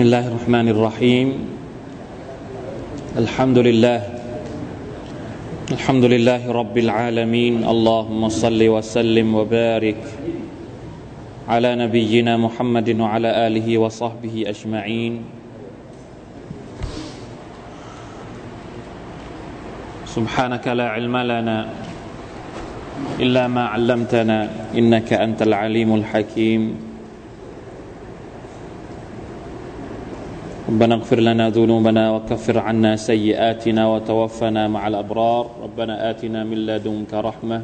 بسم الله الرحمن الرحيم. الحمد لله. الحمد لله رب العالمين. اللهم صل وسلم وبارك على نبينا محمد وعلى آله وصحبه أجمعين. سبحانك لا علم لنا إلا ما علمتنا إنك أنت العليم الحكيم. ربنا اغفر لنا ذنوبنا وكفر عنا سيئاتنا وتوفنا مع الأبرار. ربنا آتنا من لدنك رحمة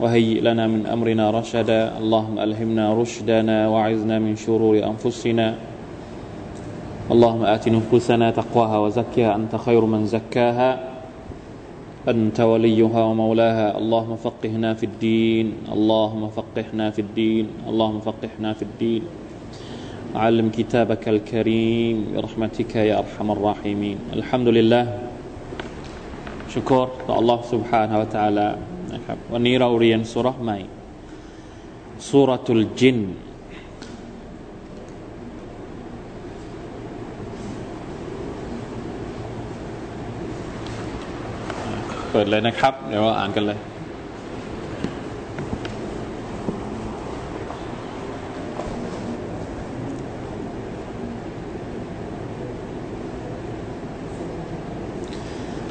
وهيئ لنا من أمرنا رشدا. اللهم ألهمنا رشدنا وعزنا من شرور أنفسنا. اللهم آت نفوسنا تقواها وزكها. أنت خير من زكاها. أنت وليها ومولاها. اللهم فقهنا في الدين. اللهم فقهنا في الدين. اللهم فقهنا في الدين. علم كتابك الكريم برحمتك يا أرحم الراحمين الحمد لله ชุกรต่อ Allah سبحانه และ تعالى นะครับวันนี้เราเรียนสุรษใหม่สุรทุลจินเปิดเลยนะครับ เดี๋ยวเราอ่านกันเลย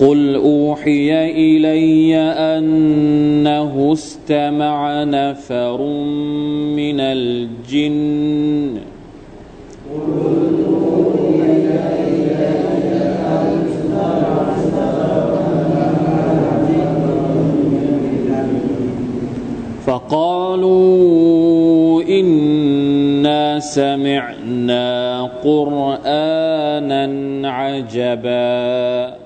قل أوحي إلي أنه استمع نفر من الجن فقالوا إنا سمعنا قرآنا عجبا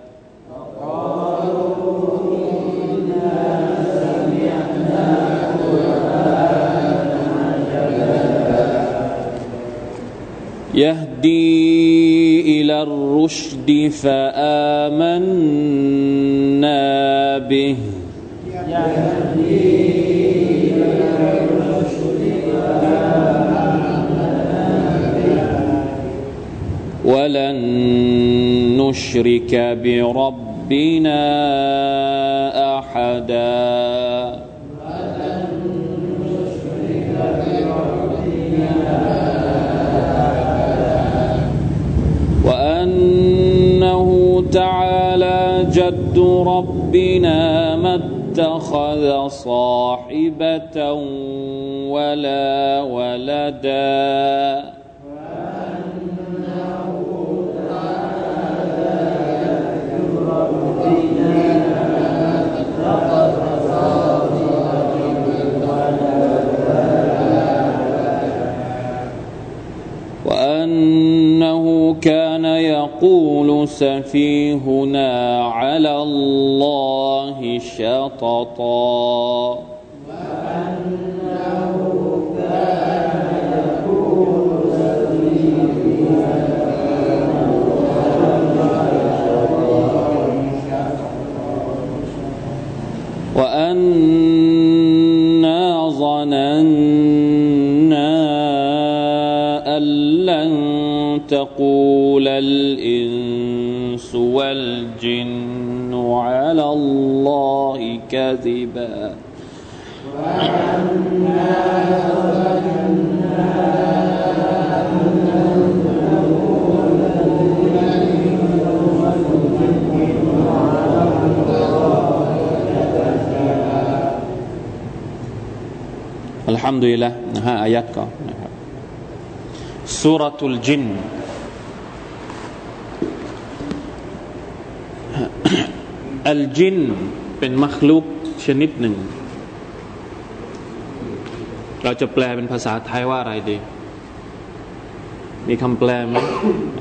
يهدي إلى الرشد فآمنا به. ولن نشرك بربنا أحدا. جد ربنا ما اتخذ صاحبة ولا ولدا. وأنه كان يقول سفيهنا على الله شططا. تقول الإنس والجن على الله كذبا الحمد لله นะฮะอายัดก่อนนะครับ สุรทุลจินอัลจินเป็นมัคลุกชนิดหนึ่ง เราจะแปลเป็นภาษาไทยว่าอะไรดี มีคำแปลไหม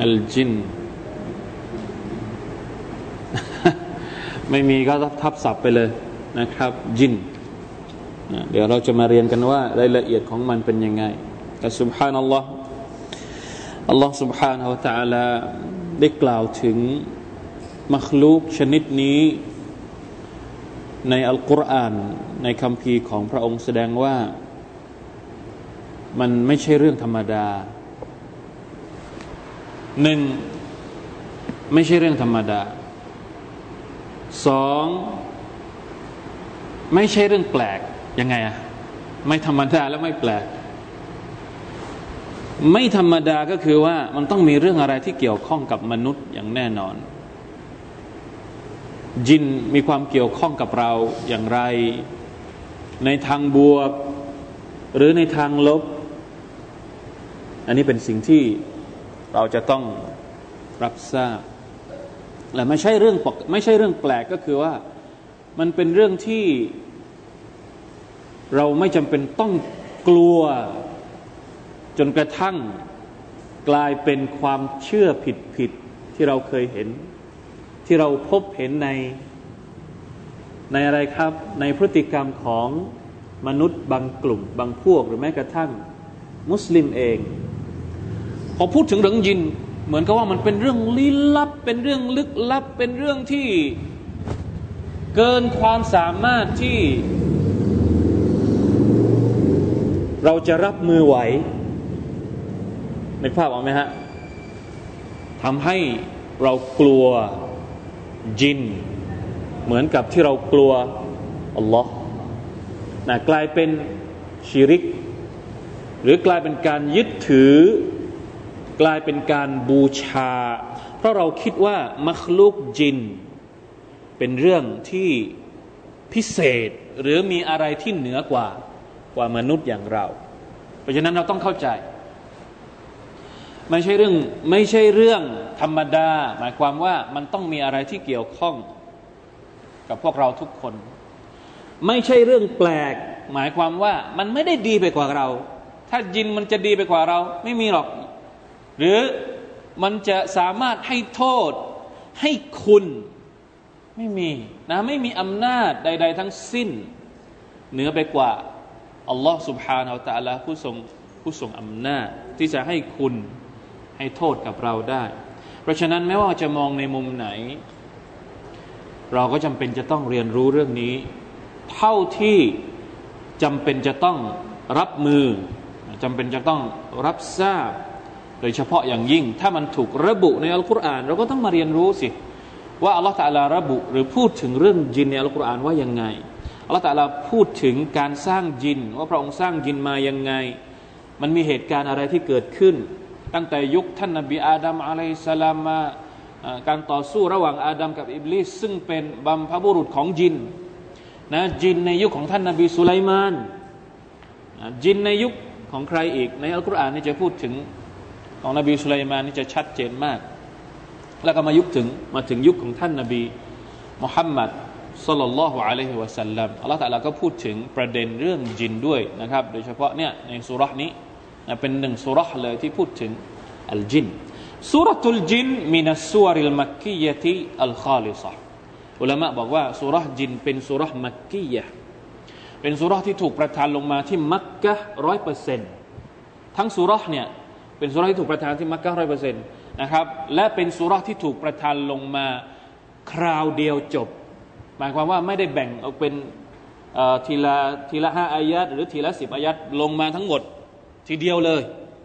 อัลจิน ไม่มีก็ทับศัพท์ไปเลยนะครับ จิน เดี๋ยวเราจะมาเรียนกันว่ารายละเอียดของมันเป็นยังไงแต่สุบฮานัลลอฮ์ อัลลอฮ์ سبحانه และ تعالى ได้กล่าวถึงมัคลูกชนิดนี้ ในอัลกุรอานในคำพีของพระองค์แสดงว่า มันไม่ใช่เรื่องธรรมดาหนึ่งไม่ใช่เรื่องธรรมดาสองไม่ใช่เรื่องแปลกยังไงอะไม่ธรรมดาแล้วไม่แปลก ไม่ธรรมดาก็คือว่ามันต้องมีเรื่องอะไรที่เกี่ยวข้องกับมนุษย์อย่างแน่นอน จินมีความเกี่ยวข้องกับเราอย่างไร ในทางบวก หรือในทางลบ อันนี้เป็นสิ่งที่เราจะต้องรับทราบและไม่ใช่เรื่องปกไม่ใช่เรื่องแปลกก็คือว่ามันเป็นเรื่องที่เราไม่จำเป็นต้องกลัว นกระทั่งกลายเป็นความเชื่อผิดผิดที่เราเคยเห็น ที่เราพบเห็นในในอะไรครับ ในพฤติกรรมของมนุษย์บางกลุ่ม บางพวกหรือแม้กระทั่ง มุสลิมเอง พอพูดถึงเรื่องยิน เหมือนกับว่ามันเป็นเรื่องลี้ลับ เป็นเรื่องลึกลับ เป็นเรื่องที่เกินความสามารถที่ เราจะรับมือไหว ในภาพออกไหมฮะทำให้เรากลัวจิน เหมือนกับที่เรากลัวอัลลอฮ์นะกลายเป็นชิริก หรือกลายเป็นการยึดถือ กลายเป็นการบูชา เพราะเราคิดว่ามัคลุกจิน เป็นเรื่องที่พิเศษหรือมีอะไรที่เหนือกว่ากว่ามนุษย์อย่างเรา เพราะฉะนั้นเราต้องเข้าใจ ไม่ใช่เรื่องไม่ใช่เรื่องธรรมดา หมายความว่ามันต้องมีอะไรที่เกี่ยวข้องกับพวกเราทุกคน ไม่ใช่เรื่องแปลก หมายความว่ามันไม่ได้ดีไปกว่าเรา ถ้าจินมันจะดีไปกว่าเรา ไม่มีหรอกหรือมันจะสามารถให้โทษให้คุณไม่มีนะไม่มีอำนาจใด ๆ ทั้งสิ้น เหนือไปกว่าอัลลอฮ์ سبحانه และ تعالى ผู้ทรงผู้ทรงอำนาจ ที่จะให้คุณ ให้โทษกับเราได้ เพราะฉะนั้นไม่ว่าจะมองในมุมไหน เราก็จำเป็นจะต้องเรียนรู้เรื่องนี้ เท่าที่จำเป็นจะต้องรับมือจำเป็นจะต้องรับทราบ โดยเฉพาะอย่างยิ่ง ถ้ามันถูกระบุในอัลกุรอานเราก็ต้องมาเรียนรู้สิ ว่าอัลลอฮฺตะลาระบุหรือพูดถึงเรื่องจินในอัลกุรอานว่ายังไงอัลลอฮฺตะลาพูดถึงการสร้างจิน ว่าพระองค์สร้างจินมายังไง มันมีเหตุการณ์อะไรที่เกิดขึ้น ตั้งแต่ยุคท่านนบีอาดัมอะลัยสลามมาการต่อสู้ระหว่างอาดัมกับอิบลิสซึ่งเป็นบัมพบุรุษของจินนะจินในยุคของท่านนบีสุไลมานจินในยุคของใครอีก ในอัลกุรอานนี่จะพูดถึงของนบีสุไลมานนี่จะชัดเจนมาก แล้วก็มายุคถึงมาถึงยุคของท่านนบีมุฮัมมัด صلى الله عليه وسلم อัลลอฮฺ تعالى ก็พูดถึงประเด็นเรื่องจินด้วยนะครับ โดยเฉพาะเนี่ยในสูเราะฮฺนี้ เป็นหนึ่งสูเราะฮฺเลยที่พูดถึง الجن سورة الجن من السور المكية الخالصة อุลามะบอกว่าสูเราะฮฺจินเป็นสูเราะฮฺมักกียะเป็นสูเราะฮฺที่ถูกประทานลงมาที่มักกะร้อยเปอร์เซ็นต์ทั้งสูเราะฮฺเนี่ยเป็นสุราที่ถูกประทานที่มักกะร้อยเปอร์เซ็นต์นะครับและเป็นสุราที่ถูกประทานลงมาคราวเดียวจบ หมายความว่าไม่ได้แบ่งออกเป็นทีละทีละห้าอายัดหรือทีละสิบอายัดลงมาทั้งหมด ทีเดียวเลย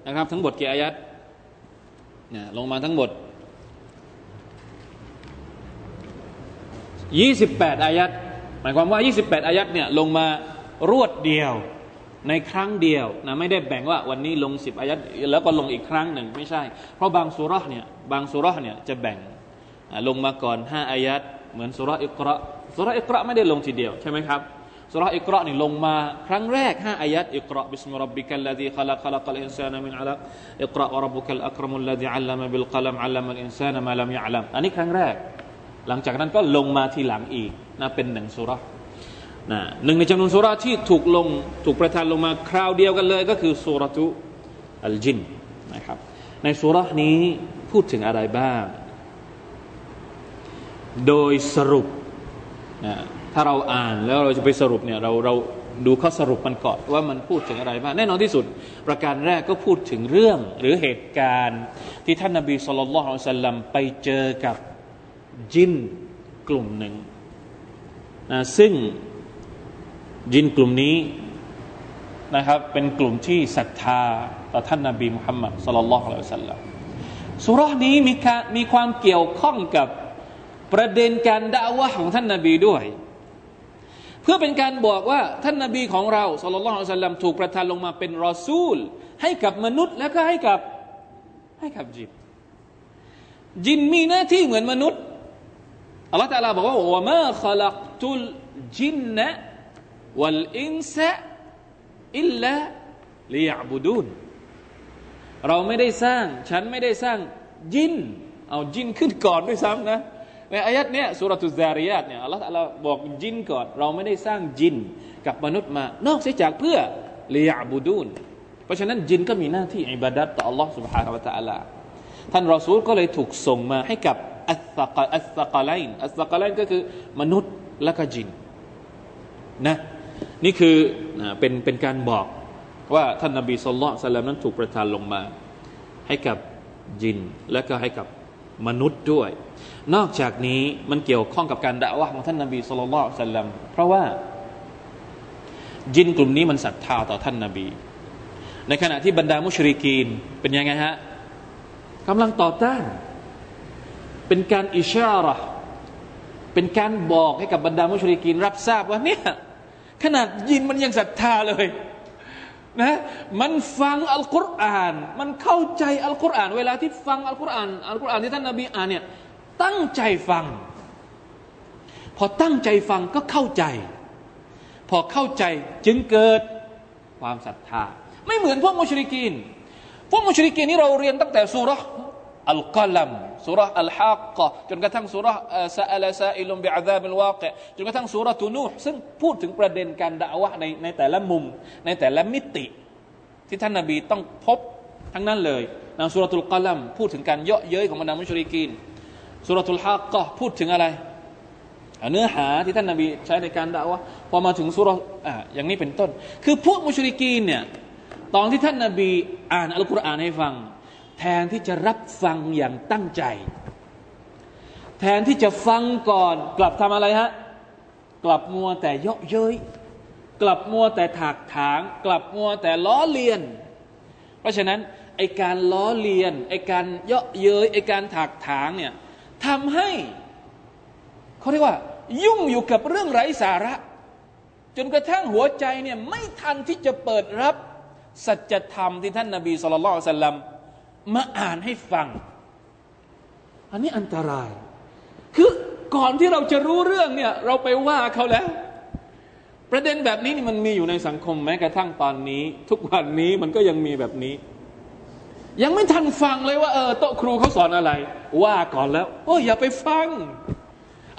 นะครับ ทั้งหมดกี่อายัดเนี่ยลงมาทั้งหมด 28 อายัดหมายความว่า 28 อายัดเนี่ยลงมารวดเดียวในครั้งเดียวนะไม่ได้แบ่งว่าวันนี้ลงสิบอายัดแล้วก็ลงอีกครั้งหนึ่งไม่ใช่ เพราะบางสูเราะฮฺเนี่ยบางสูเราะฮฺเนี่ยจะแบ่งลงมาก่อนห้าอายัดเหมือนสูเราะฮฺอิกเราะอ์สูเราะฮฺอิกเราะอ์ไม่ได้ลงทีเดียวใช่ไหมครับ สูเราะฮฺอิกเราะอ์นี่ลงมาครั้งแรกห้าอายัดاقرأ باسم ربك الذي خلق خلق الإنسان من علق اقرأ وربك الأكرم الذي علم بالقلم علم الإنسان ما لم يعلم อันนี้ครั้งแรก หลังจากนั้นก็ลงมาทีหลังอีกนะเป็นหนึ่งสุรษนะหนึ่งในจำนวนสุราที่ถูกลงถูกประทานลงมาคราวเดียวกันเลยก็คือสุรทุอัลจินนะครับในสุรานี้พูดถึงอะไรบ้าง โดยสรุปนะ ถ้าเราอ่านแล้วเราจะไปสรุปเนี่ยเราเราดูข้อสรุปมันก่อนว่ามันพูดถึงอะไรบ้างแน่นอนที่สุด ประการแรกก็พูดถึงเรื่องหรือเหตุการณ์ที่ท่านนาบีสุลต่านสัลลัมไปเจอกับจินกลุ่มหนึ่งนะซึ่งจินกลุ่มนี้นะครับเป็นกลุ่มที่ศรัทธาต่อท่านนาบีมุฮัมมัดสุลลัลลอฮุอะลัยฮิสัลลัมสุรานี้มีมีความเกี่ยวข้องกับประเด็นการด่าวะของท่านนาบีด้วย พื่อเป็นการบอกว่าท่านนาบีของเราสุลลัลลอฮุอะลัยฮิสัลลัมถูกประทานลงมาเป็นรอซูล ให้กับมนุษย์ แล้วก็ให้กับให้กับจินจินมีหน้าที่เหมือนมนุษย์อัลลอฮฺ تعالى บอกว่า وما خلقت الجن والإنس إلا ليعبدون เราไม่ได้สร้าง ฉันไม่ได้สร้างจิน เอาจินขึ้นก่อนด้วยซ้ำนะ ในอายัดเนี้ยสุรตุซาริยาตเนี่ยอัลลอฮฺบอกจินก่อน เราไม่ได้สร้างจินกับมนุษย์มา นอกเสียจากเพื่อลิยาบุดูนเพราะฉะนั้นจินก็มีหน้าที่อิบาดัตต่อ Allah سبحانه และ تعالى ท่านรอซูลก็เลยถูกส่งมาให้กับอัสสกอัสสกไลน์อัสสกไลน์ก็คือมนุษย์และก็จินนะนี่คือเป็นเป็นการบอกว่าท่านนบีสุลต่านนั้นถูกประทานลงมา ให้กับจินและก็ให้กับ มนุษย์ด้วย นอกจากนี้มันเกี่ยวข้องกับการด่าว่าของท่านนบีสุลต่านเพราะว่าจินกลุ่มนี้มันศรัทธาต่อท่านนบี ในขณะที่บรรดามุชริกีนเป็นยังไงฮะกำลังต่อต้าน เป็นการอิชาระเป็นการบอกให้กับบรรดามุชริกีนรับทราบว่าเนี่ยขนาดยินมันยังศรัทธาเลย นะมันฟังอัลกุรอาน มันเข้าใจอัลกุรอาน เวลาที่ฟังอัลกุรอานอัลกุรอานที่ท่านนบีอ่านเนี่ยตั้งใจฟัง พอตั้งใจฟังก็เข้าใจ พอเข้าใจจึงเกิดความศรัทธา ไม่เหมือนพวกมุชริกีน พวกมุชริกีนนี่เราเรียนตั้งแต่สุรอัลกัลัม สุรอัลฮักกะจนกระทั่งสุรซาอัลซาอิลุมบิอาซาบิลวาเกจนกระทั่งสุรตุนูซึ่งพูดถึงประเด็นการด่าวะในในแต่ละมุม ในแต่ละมิติ ที่ท่านนาบีต้องพบทั้งนั้นเลยในสุรตุลกัลัมพูดถึงการเยาะเย้ยของบรรดามุชริกีนสุรตุลฮักกะพูดถึงอะไรเนื้อหาที่ท่านนาบีใช้ในการด่าวะพอมาถึงสุรอ่าอย่างนี้เป็นต้น คือพวกมุชริกีนเนี่ยตอนที่ท่านนาบีอ่านอัลกุรอานให้ฟัง แทนที่จะรับฟังอย่างตั้งใจ แทนที่จะฟังก่อน กลับทำอะไรฮะ กลับมัวแต่เยาะเย้ยกลับมัวแต่ถากถาง กลับมัวแต่ล้อเลียน เพราะฉะนั้นไอการล้อเลียนไอการเยาะเย้ยไอการถากถางเนี่ยทำให้เขาเรียกว่า ยุ่งอยู่กับเรื่องไร้สาระ จนกระทั่งหัวใจเนี่ยไม่ทันที่จะเปิดรับ สัจธรรมที่ท่านนาบีสุลต่านสัลลั มาอ่านให้ฟัง อันนี้อันตราย คือก่อนที่เราจะรู้เรื่องเนี่ย เราไปว่าเขาแล้ว ประเด็นแบบนี้นี่มันมีอยู่ในสังคมแม้กระทั่งตอนนี้ ทุกวันนี้มันก็ยังมีแบบนี้ ยังไม่ทันฟังเลยว่าเออโต๊ะครูเขาสอนอะไร ว่าก่อนแล้ว โอ้ยอย่าไปฟัง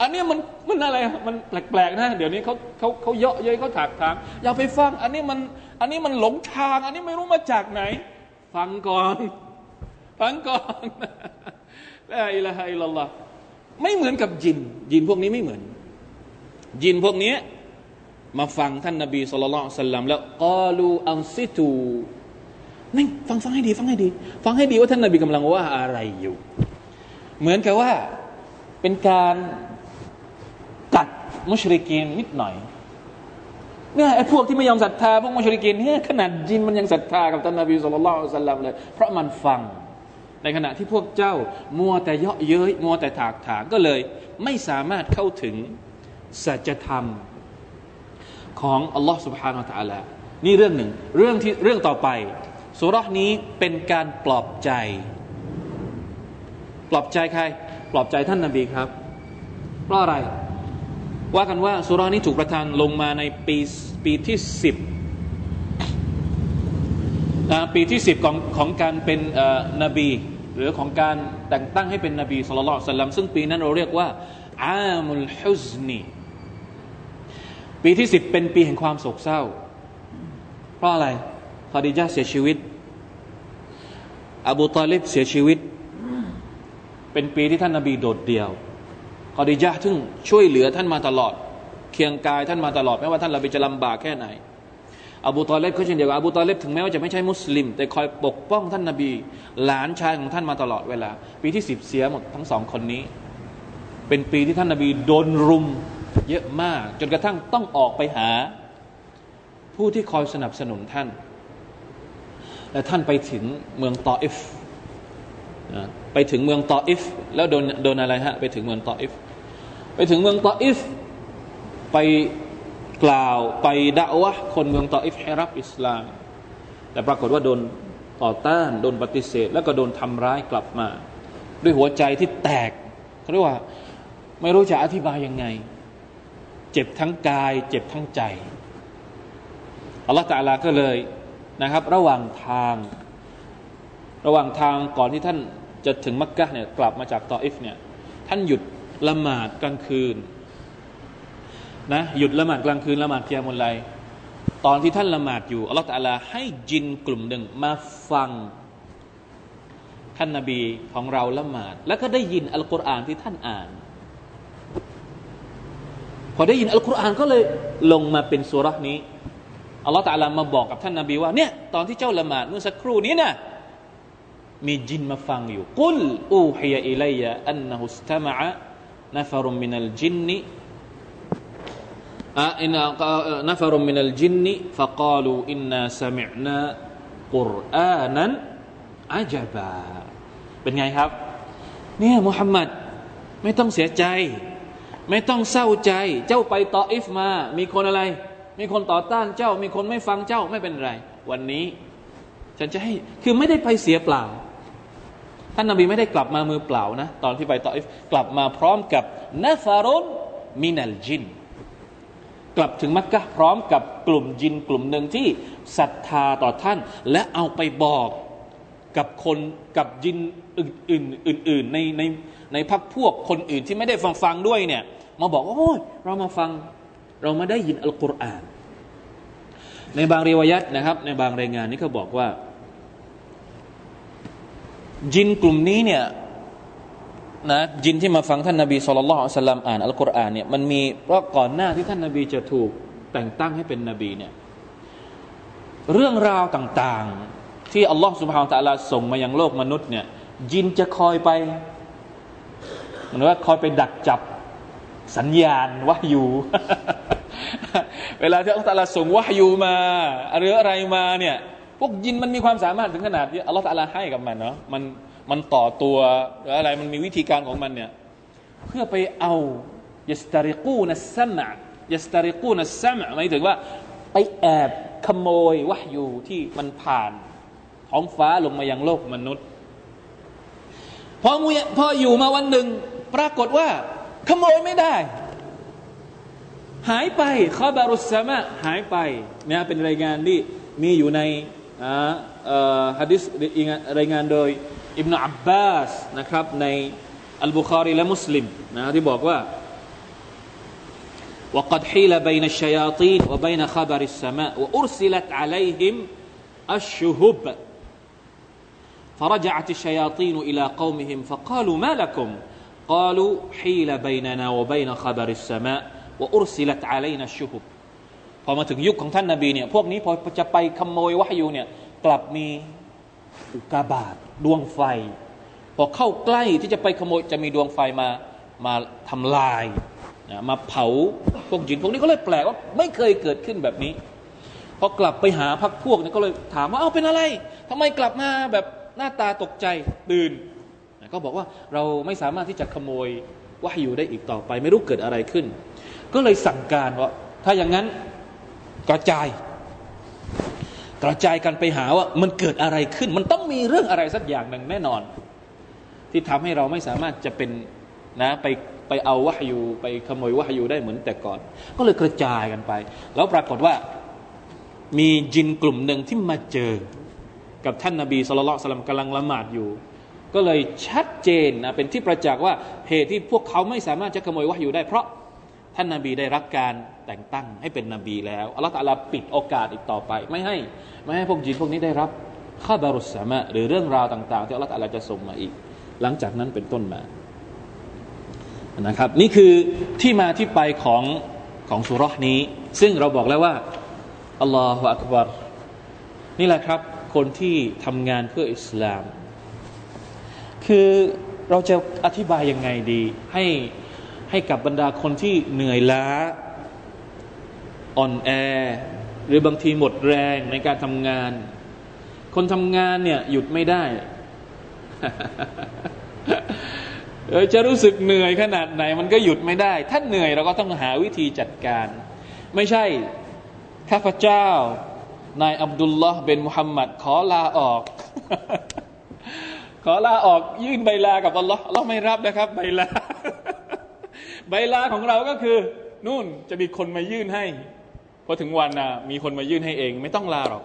อันนี้มันมันอะไรมันแปลกๆนะ เดี๋ยวนี้เขาเขาเขาเยาะเย้ยเขาถากถางอย่าไปฟัง อันนี้มันอันนี้มันหลงทาง อันนี้ไม่รู้มาจากไหน ฟังก่อน ฟังก่อนลาอิละฮะอิลลอฮไม่เหมือนกับยิน ยินพวกนี้ไม่เหมือน ยินพวกนี้มาฟังท่านนบีสุลต่านสัลลัมแล้วกาลูอันซิตูนี่ฟังฟังให้ดี ฟังให้ดี ฟังให้ดีว่าท่านนบีกำลังว่าอะไรอยู่ เหมือนกับว่าเป็นการกัดมุชริกีนนิดหน่อยเนี่ยไอ้พวกที่ไม่ยอมศรัทธาพวกมุชริกีนเนี่ยขนาดจินมันยังศรัทธากับท่านนบีสุลต่านสัลลัมเลยเพราะมันฟัง ในขณะที่พวกเจ้ามัวแต่เยาะเย้ยมัวแต่ถากถางก็เลย ไม่สามารถเข้าถึงสัจธรรม ของอัลลอฮ์ سبحانه และ تعالى นี่เรื่องหนึ่ง เรื่องที่เรื่องต่อไปสุรานี้เป็นการปลอบใจ ปลอบใจใคร ปลอบใจท่านนาบีครับ เพราะอะไร ว่ากันว่าสุรานี้ถูกประทานลงมาในปีปีที่สิบ ปีที่สิบของของการเป็นนบี หรือของการแต่งตั้งให้เป็นนบีสุลต่านสัลลัมซึ่งปีนั้นเราเรียกว่าอามุลฮุซนีปีที่สิบเป็นปีแห่งความโศกเศร้า เพราะอะไรคาดิจาเสียชีวิต อบูตาลิบเสียชีวิต เป็นปีที่ท่านนบีโดดเดี่ยวคอดิจาทึ่งช่วยเหลือท่านมาตลอด เคียงกายท่านมาตลอด ไม่ว่าท่านเราไปจะลำบากแค่ไหน อบูตอเลบก็เช่นเดียวกันอบูตอเลบถึงแม้ว่าจะไม่ใช่มุสลิม แต่คอยปกป้องท่านนาบี หลานชายของท่านมาตลอดเวลา ปีที่สิบเสียหมดทั้งสองคนนี้ เป็นปีที่ท่านนาบีโดนรุมเยอะมาก จนกระทั่งต้องออกไปหา ผู้ที่คอยสนับสนุนท่าน และท่านไปถึงเมืองตออิฟไปถึงเมืองตออิฟแล้วโดนโดนอะไรฮะไปถึงเมืองตออิฟไปถึงเมืองตออิฟไป กล่าวไปด่าวะคนเมืองตออิฟให้รับอิสลาม แต่ปรากฏว่าโดนต่อต้านโดนปฏิเสธ แล้วก็โดนทำร้ายกลับมา ด้วยหัวใจที่แตกเขาเรียกว่าไม่รู้จะอธิบายยังไง เจ็บทั้งกาย เจ็บทั้งใจอัลลอฮฺตาลาก็เลยนะครับ ระหว่างทาง ระหว่างทางก่อนที่ท่านจะถึงมักกะเนี่ยกลับมาจากตออิฟเนี่ยท่านหยุดละหมาดกลางคืน นะหยุดละหมาดกลางคืนละหมาดเกียมุลไลตอนที่ท่านละหมาดอยู่อัลลอฮฺตาลาให้จินกลุ่มหนึ่งมาฟังท่านนาบีของเราละหมาด แล้วก็ได้ยินอัลกุรอานที่ท่านอ่าน พอได้ยินอัลกุรอานก็เลยลงมาเป็นสุรานี้อัลลอฮฺตาลามาบอกกับท่านนาบีว่าเนี่ยตอนที่เจ้าละหมาดเมื่อสักครู่นี้นะมีจินมาฟังอยู่قل أوحي إلي أنه استمع نفر من الجن نفر من الجن فقالوا إنا سمعنا قرآنا عجبا เป็นไงครับ เนี่ยมุฮัมมัดไม่ต้องเสียใจ ไม่ต้องเศร้าใจ เจ้าไปฏออิฟมา มีคนอะไร มีคนต่อต้านเจ้า มีคนไม่ฟังเจ้าไม่เป็นไร วันนี้ ฉันจะให้คือไม่ได้ไปเสียเปล่าท่านนาบีไม่ได้กลับมามือเปล่านะ ตอนที่ไปต่ออิฟกลับมาพร้อมกับนฟารุนมินัลจิน กลับถึงมักกะพร้อมกับกลุ่มยินกลุ่มหนึ่งที่ศรัทธาต่อท่าน และเอาไปบอกกับคนกับยินอื่นอื่นในในในพักพวกคนอื่นที่ไม่ได้ฟังฟังด้วยเนี่ยมาบอกว่าโอ้ยเรามาฟังเรามาได้ยินอัลกุรอาน ในบางเรวยัตนะครับ ในบางรายงานนี้เขาบอกว่าจินกลุ่มนี้เนี่ย นะจินที่มาฟังท่านนาบีสุลต่านสลัมอ่านอัลกุรอานเนี่ยมันมีเพราะก่อนหน้าที่ท่านนาบีจะถูกแต่งตั้งให้เป็นนบีเนี่ยเรื่องราวต่างๆ ที่อัลลอฮฺสุบฮานตะลาส่งมายังโลกมนุษย์เนี่ยจินจะคอยไปหมือนว่าคอยไปดักจับสัญญาณวะยูเวลาที่อัลลอฮฺตะลาส่งวะยูมาหรืออะไรมาเนี่ยพวกยินมันมีความสามารถถึงขนาดที่อัลลอฮฺตะลาให้กับมันเนาะมัน มันต่อตัวหรืออะไรมันมีวิธีการของมันเนี่ยเพื่อไปเอายสตาริกูนัสซัมะยสตาริกูนัสซัมะหมายถึงว่าไปแอบขโมยวะอยู่ที่มันผ่านท้องฟ้าลงมายังโลกมนุษย์พอมุพออยู่มาวันหนึ่ง ปรากฏว่า ขโมยไม่ได้ หายไปข้อบารุสมะหายไปเนี่ยเป็นรายงานที่มีอยู่ในฮะดิษรายงานโดย อิบนาอับบาสนะครับในอัลบุคารีและมุสลิมนะที่บอกว่า وقد حيل بين الشياطين وبين خبر السماء وأرسلت عليهم الشهب فرجعت الشياطين إلى قومهم فقالوا ما لكم قالوا حيل بيننا وبين خبر السماء وأرسلت علينا الشهب พอมาถึงยุคของท่านนาบีเนี่ยพวกนี้พอจะไปขโมยวะยูเนี่ยกลับมีอุกาบาต ดวงไฟ พอเข้าใกล้ที่จะไปขโมยจะมีดวงไฟมามาทำลายนะมาเผาพวกจินพวกนี้ก็เลยแปลกว่าไม่เคยเกิดขึ้นแบบนี้พอกลับไปหาพักพวกนี่ก็เลยถามว่าเอาเป็นอะไรทำไมกลับมาแบบหน้าตาตกใจตื่นก็บอกว่าเราไม่สามารถที่จะขโมยวะอยู่ได้อีกต่อไป ไม่รู้เกิดอะไรขึ้น ก็เลยสั่งการว่าถ้าอย่างนั้นกระจาย กระจายกันไปหาว่ามันเกิดอะไรขึ้น มันต้องมีเรื่องอะไรสักอย่างหนึ่งแน่นอน ที่ทำให้เราไม่สามารถจะเป็นนะไปไปเอาวะฮยูไปขโมยวะฮยูได้เหมือนแต่ก่อน ก็เลยกระจายกันไป แล้วปรากฏว่ามีจินกลุ่มหนึ่งที่มาเจอ กับท่านนาบีสุลต่านกำลังละหมาดอยู่ ก็เลยชัดเจนนะเป็นที่ประจักษ์ว่าเหตุที่พวกเขาไม่สามารถจะขโมยวะฮยูได้เพราะ ท่านนาบีได้รับการแต่งตั้งให้เป็นนบีแล้วอัลลอฮฺตะลาปิดโอกาสอีกต่อไป ไม่ให้ไม่ให้พวกจินพวกนี้ได้รับข้าบารุสสามะหรือเรื่องราวต่าง ๆ ที่อัลลอฮฺตะลาจะส่งมาอีก หลังจากนั้นเป็นต้นมานะครับ นี่คือที่มาที่ไปของของสุรษนี้ ซึ่งเราบอกแล้วว่าอัลลอฮฺอักบารนี่แหละครับ คนที่ทำงานเพื่ออิสลาม คือเราจะอธิบายยังไงดีให้ ให้กับบรรดาคนที่เหนื่อยล้า อ่อนแอ หรือบางทีหมดแรงในการทำงาน คนทำงานเนี่ยหยุดไม่ได้จะรู้สึกเหนื่อยขนาดไหน มันก็หยุดไม่ได้ ถ้าเหนื่อยเราก็ต้องหาวิธีจัดการ ไม่ใช่ข้าพเจ้านายอับดุลลอฮ์เป็นมุฮัมมัดขอลาออก ขอลาออกยื่นใบลากับอัลลอฮ์อัลลอฮ์ไม่รับนะครับ ใบลา ใบลาของเราก็คือนู่นจะมีคนมายื่นให้พอถึงวันนะมีคนมายื่นให้เอง ไม่ต้องลาหรอก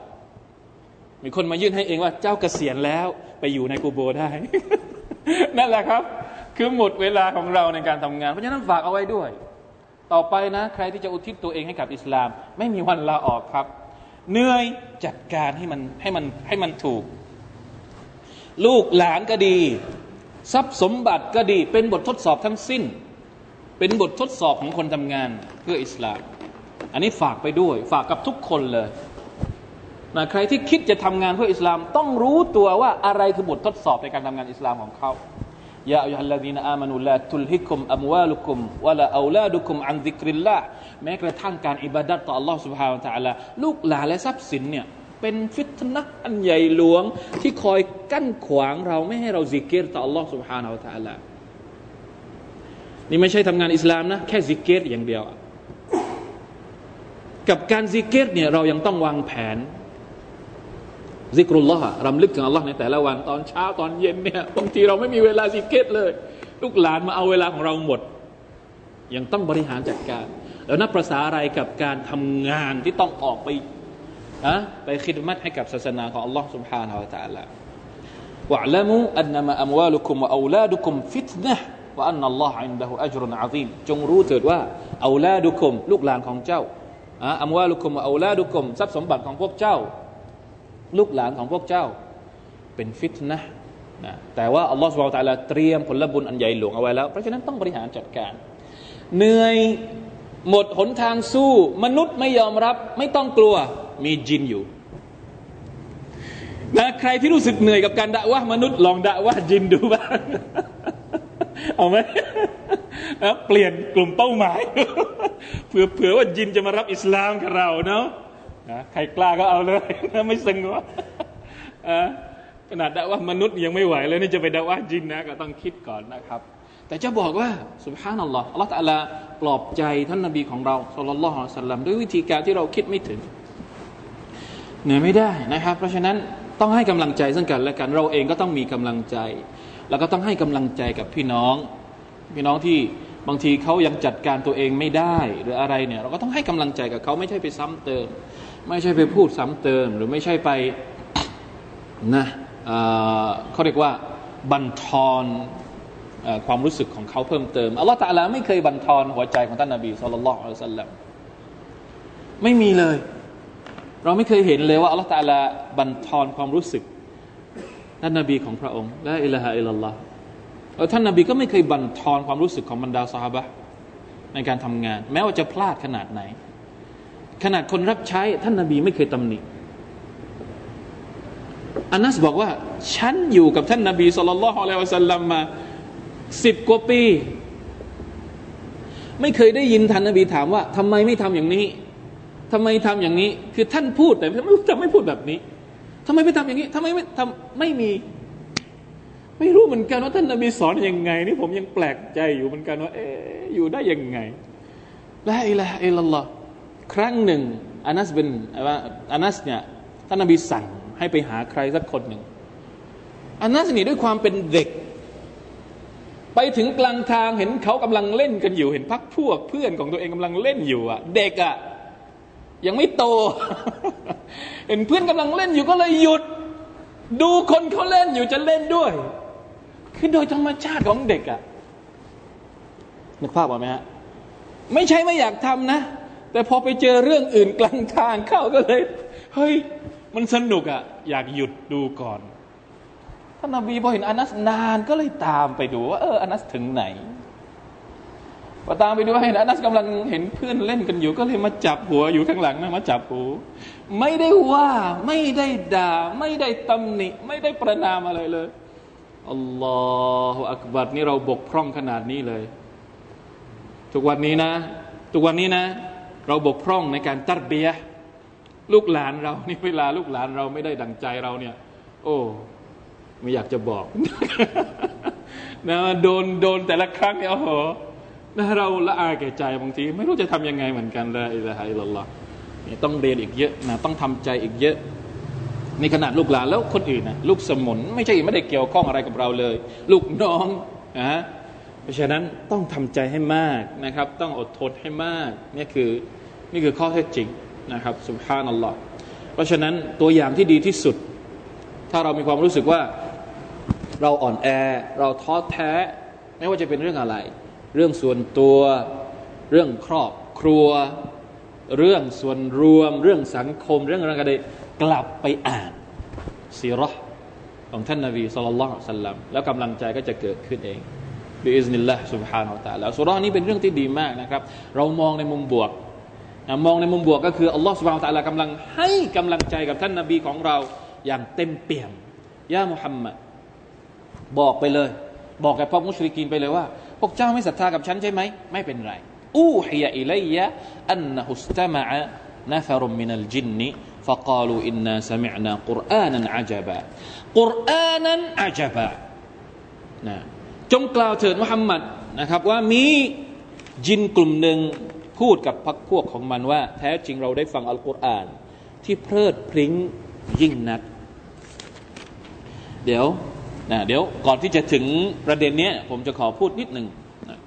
มีคนมายื่นให้เองว่าเจ้าเกษียณแล้วไปอยู่ในกูโบได้ นั่นแหละครับ คือหมดเวลาของเราในการทำงาน เพราะฉะนั้นฝากเอาไว้ด้วย ต่อไปนะ ใครที่จะอุทิศตัวเองให้กับอิสลาม ไม่มีวันลาออกครับเหนื่อยจัดการให้มันให้มันให้มันถูก ลูกหลานก็ดี ทรัพย์สมบัติก็ดีเป็นบททดสอบทั้งสิ้น เป็นบททดสอบของคนทำงานเพื่ออิสลาม อันนี้ฝากไปด้วย ฝากกับทุกคนเลยนะใครที่คิดจะทำงานเพื่ออิสลาม ต้องรู้ตัวว่าอะไรคือบททดสอบในการทำงานอิสลามของเขายาอัยฮัลลดีนอามานุลาตุลฮิกุมอัมวาลุกุมวะลาอูลาดุกุมอันดิกริลลาแม้กระทั่งการอิบาดัตต่อ Allah سبحانه และ تعالى ลูกหลานและทรัพย์สินเนี่ยเป็นฟิตนะอันใหญ่หลวง ที่คอยกั้นขวางเราไม่ให้เราซิกเกตต่อ Allah سبحانه และ تعالى นี่ไม่ใช่ทำงานอิสลามนะแค่ซิกเกตอย่างเดียว กับการซิกเกตเนี่ยเรายังต้องวางแผนซิกรุลลอฮ์รำลึกถึงอัลลอฮ์ในแต่ละวันตอนเช้าตอนเย็นเนี่ยบางทีเราไม่มีเวลาซิกเกตเลย ลูกหลานมาเอาเวลาของเราหมด ยังต้องบริหารจัดการ แล้วนับประษาอะไรกับการทำงานที่ต้องออกไปอะไปคิดมัดให้กับศาสนาของอัลลอฮ์ سبحانه และ تعالى วะละมูอันนามะอัมวาลุคุมวะอูลาดุคุมฟิตนะ ว่าอันนัลลอฮ์อินดะฮูอัจรุนอาซีมจงรู้เถิดว่าเอูลาดุคุมลูกหลานของเจ้าอัมวาลุคุมวะอูลาดุคุมทรัพย์สมบัติของพวกเจ้า ลูกหลานของพวกเจ้า เป็นฟิตนะนะแต่ว่าอัลลอฮฺสุบไบร์ตะลาเตรียมผลบุญอันใหญ่หลวงเอาไว้แล้ว เพราะฉะนั้นต้องบริหารจัดการ เหนื่อยหมดหนทางสู้ มนุษย์ไม่ยอมรับ ไม่ต้องกลัวมีจินอยู่นะใครที่รู้สึกเหนื่อยกับการด่าว่ามนุษย์ลองด่าว่าจินดูบ้าง เอาไหมนะเปลี่ยนกลุ่มเป้าหมายเผื่อเผื่อว่าจินจะมารับอิสลามกับเราเนาะใครกล้าก็เอาเลยนะไม่สึงวะขนาดดาว่ามนุษย์ยังไม่ไหวเลยนี่จะไปดาว่าจินนะก็ต้องคิดก่อนนะครับ แต่จะบอกว่าสุบฮานัลลอฮ์อัลลอฮฺตะลาปลอบใจท่านนบีของเราสุลลัลลอฮุสัลลัมด้วยวิธีการที่เราคิดไม่ถึงเหนื่อยไม่ได้นะครับ เพราะฉะนั้นต้องให้กำลังใจซึ่งกันและกันเราเองก็ต้องมีกำลังใจ แล้วก็ต้องให้กำลังใจกับพี่น้อง พี่น้องที่บางทีเขายังจัดการตัวเองไม่ได้หรืออะไรเนี่ย เราก็ต้องให้กำลังใจกับเขาไม่ใช่ไปซ้ำเติม ไม่ใช่ไปพูดซ้ำเติม หรือไม่ใช่ไปนะเขาเรียกว่าบันทอนความรู้สึกของเขาเพิ่มเติมอัลลอฮฺตะลาไม่เคยบันทอนหัวใจของท่านนาบีสุลต่านอัลสัลลัมไม่มีเลย เราไม่เคยเห็นเลยว่าอัลลอฮฺตะลาบันทอนความรู้สึก ท่านนาบีของพระองค์และอิละฮะอิลลัลลอฮ์ท่านนาบีก็ไม่เคยบันทอนความรู้สึกของบรรดาสหายในการทำงาน แม้ว่าจะพลาดขนาดไหน ขนาดคนรับใช้ ท่านนาบีไม่เคยตำหนิอานัสบอกว่า ฉันอยู่กับท่านนาบีสุลต่านละฮ์อะลัยวะสัลลัมมาสิบกว่าปี ไม่เคยได้ยินท่านนาบีถามว่าทำไมไม่ทำอย่างนี้ทำไมทำอย่างนี้ คือท่านพูดแต่ไม่จะไม่พูดแบบนี้ ทำไมไม่ทำอย่างนี้ทำไมไม่ทำไม่มี ไม่รู้เหมือนกันว่าท่านนาบีสอนอยังไง นี่ผมยังแปลกใจอยู่เหมือนกันว่า เอออยู่ได้ยังไงละอิละอิลลัลลอฮครั้งหนึ่งอานัสเป็นว่าอานัสเนี่ยท่านนบีสั่งให้ไปหาใครสักคนหนึ่งอานัสนี่ด้วยความเป็นเด็ก ไปถึงกลางทางเห็นเขากำลังเล่นกันอยู่ เห็นพักพวกเพื่อนของตัวเองกำลังเล่นอยู่อะ เด็กอะ ยังไม่โต เห็นเพื่อนกำลังเล่นอยู่ก็เลยหยุด ดูคนเขาเล่นอยู่จะเล่นด้วย คือโดยธรรมชาติของเด็กอะนึกภาพออกไหมฮะไม่ใช่ไม่อยากทำนะ แต่พอไปเจอเรื่องอื่นกลางทางเข้าก็เลยเฮ้ยมันสนุกอะ่ะอยากหยุดดูก่อนท่านนบีพอเห็นอานัสนานก็เลยตามไปดูว่าเอออานัสถึงไหน พอตามไปดูให้นะนัสกำลังเห็นเพื่อนเล่นกันอยู่ ก็เลยมาจับหัวอยู่ข้างหลังนะมาจับหูไม่ได้ว่าไม่ได้ด่า ไม่ได้ตำหนิ ไม่ได้ประนามอะไรเลยอัลลอฮฺอักบัดนี่เราบกพร่องขนาดนี้เลย ทุกวันนี้นะ ทุกวันนี้นะ เราบกพร่องในการตัดเบียลูกหลานเรานี่เวลาลูกหลานเราไม่ได้ดังใจเราเนี่ย โอ้ไม่อยากจะบอกนะโดนโดนแต่ละครั้งเนี่ยโอ้โห นะเราละอายแก่ใจบางที ไม่รู้จะทํำยังไงเหมือนกันเละอิละฮัยลลอฮนี่ต้องเรียนอีกเยอะนะต้องทำใจอีกเยอะในขนาดลูกหลานแล้วคนอื่นนะลูกสมุนไม่ใช่ไม่ได้เกี่ยวข้องอะไรกับเราเลย ลูกน้องนะเพราะฉะนั้นต้องทำใจให้มากนะครับ ต้องอดทนให้มากนี่คือนี่คือข้อเท็จจริงนะครับสุบฮานัลลอฮ์เพราะฉะนั้นตัวอย่างที่ดีที่สุด ถ้าเรามีความรู้สึกว่าเราอ่อนแอ เราท้อแท้ ไม่ว่าจะเป็นเรื่องอะไร เรื่องส่วนตัวเรื่องครอบครัว เรื่องส่วนรวม เรื่องสังคม เรื่องอะไรก็ได้กลับไปอ่านซีรอของท่านนาบีสุลต่านสัลลัมแล้วกำลังใจก็จะเกิดขึ้นเองบิอิสนิลลาห์ سبحانه และ تعالى สุรานี้เป็นเรื่องที่ดีมากนะครับ เรามองในมุมบวกมองในมุมบวกก็คืออัลลอฮ์สุบฮานตะลากำลังให้กำลังใจกับท่านนาบีของเราอย่างเต็มเปี่ยมยามุฮัมมัดบอกไปเลย บอกกับพวกมุชริกีนไปเลยว่า พวกเจ้าไม่ศรัทธากับฉันใช่ไหมไม่เป็นไรอูฮิยะอิลัยยะอันนะฮุสตมะนะฟรุมมินัลจินนี فقالوا إنا سمعنا قرآنا عجبا قرآنا عجبا นะจงกล่าวเถิดมุฮัมมัดนะครับว่ามีจินกลุ่มหนึ่งพูดกับพักพวกของมันว่า แท้จริงเราได้ฟังอัลกุรอานที่เพลิดพริ้งยิ่งนัก เดี๋ยว นะเดี๋ยวก่อนที่จะถึงประเด็นนี้ผมจะขอพูดนิดหนึ่งนะ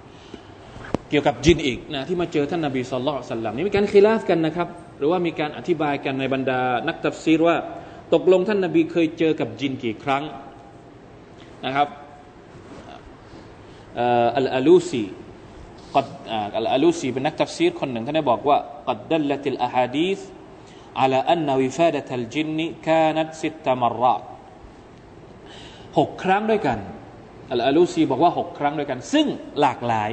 เกี่ยวกับจินอีกนะที่มาเจอท่านนาบีสุลต่านสัลลัมนี่มีการคีลาฟกันนะครับ หรือว่ามีการอธิบายกันในบรรดา นักตัฟซีรว่า ตกลงท่านนาบีเคยเจอกับจินกี่ครั้งนะครับอัลอาลูซีกัดอัลอาลูซีเป็นนักตัฟซีรคนหนึ่งท่านได้บอกว่ากัดดัลลติลอาฮาดีษ على أن وفادة الجن كانت ست مرات หกครั้งด้วยกันอัลอาลูซีบอกว่าหกครั้งด้วยกัน ซึ่งหลากหลาย